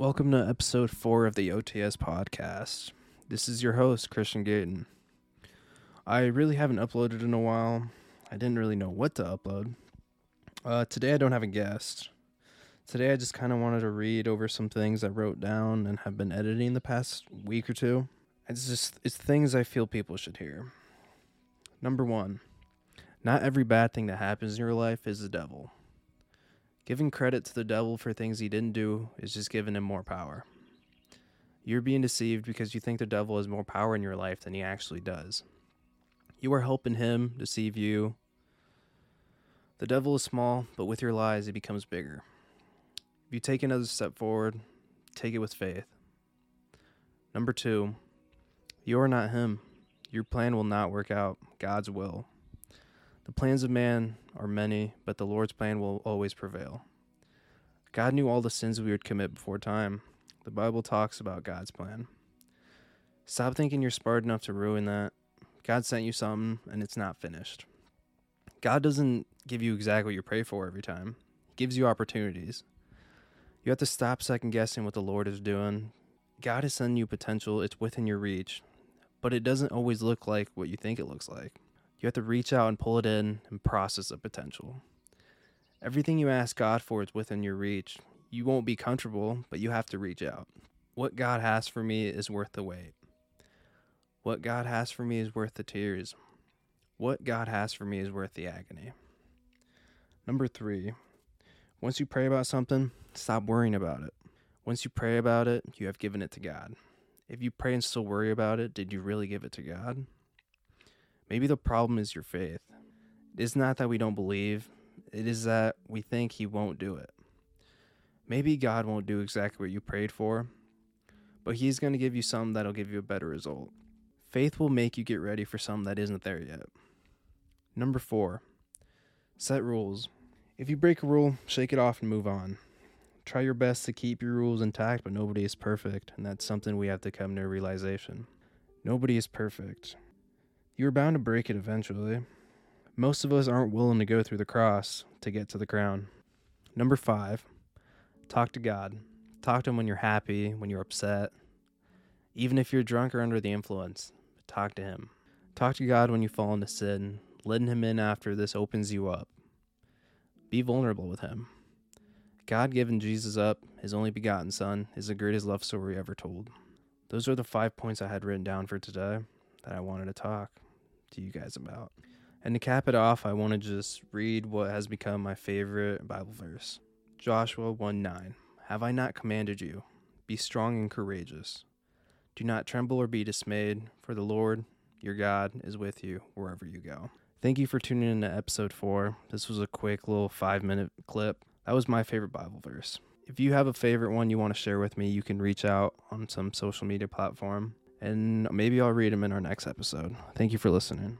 Welcome to episode four of the OTS podcast. This is your host, Christian Gayton. I really haven't uploaded in a while. I didn't really know what to upload. Uh, today I don't have a guest. Today I just kind of wanted to read over some things I wrote down and have been editing the past week or two. It's just it's things I feel people should hear. Number one, not every bad thing that happens in your life is the devil. Giving credit to the devil for things he didn't do is just giving him more power. You're being deceived because you think the devil has more power in your life than he actually does. You are helping him deceive you. The devil is small, but with your lies, he becomes bigger. If you take another step forward, take it with faith. Number two, you are not him. Your plan will not work out. God's will. The plans of man are many, but the Lord's plan will always prevail. God knew all the sins we would commit before time. The Bible talks about God's plan. Stop thinking you're smart enough to ruin that. God sent you something and it's not finished. God doesn't give you exactly what you pray for every time, He gives you opportunities. You have to stop second guessing what the Lord is doing. God is sending you potential, it's within your reach, but it doesn't always look like what you think it looks like. You have to reach out and pull it in and process the potential. Everything you ask God for is within your reach. You won't be comfortable, but you have to reach out. What God has for me is worth the wait. What God has for me is worth the tears. What God has for me is worth the agony. Number three, once you pray about something, stop worrying about it. Once you pray about it, you have given it to God. If you pray and still worry about it, did you really give it to God? Maybe the problem is your faith. It is not that we don't believe, it is that we think He won't do it. Maybe God won't do exactly what you prayed for, but He's going to give you something that'll give you a better result. Faith will make you get ready for something that isn't there yet. Number four, set rules. If you break a rule, shake it off and move on. Try your best to keep your rules intact, but nobody is perfect, and that's something we have to come to a realization. Nobody is perfect. You're bound to break it eventually. Most of us aren't willing to go through the cross to get to the crown. Number five, talk to God. Talk to Him when you're happy, when you're upset, even if you're drunk or under the influence. Talk to Him. Talk to God when you fall into sin. Letting Him in after this opens you up. Be vulnerable with Him. God giving Jesus up, His only begotten Son, is the greatest love story ever told. Those are the five points I had written down for today that I wanted to talk to you guys about. And to cap it off, I want to just read what has become my favorite Bible verse Joshua 1 9. Have I not commanded you? Be strong and courageous. Do not tremble or be dismayed, for the Lord your God is with you wherever you go. Thank you for tuning in to episode four. This was a quick little five minute clip. That was my favorite Bible verse. If you have a favorite one you want to share with me, you can reach out on some social media platform and maybe I'll read them in our next episode. Thank you for listening.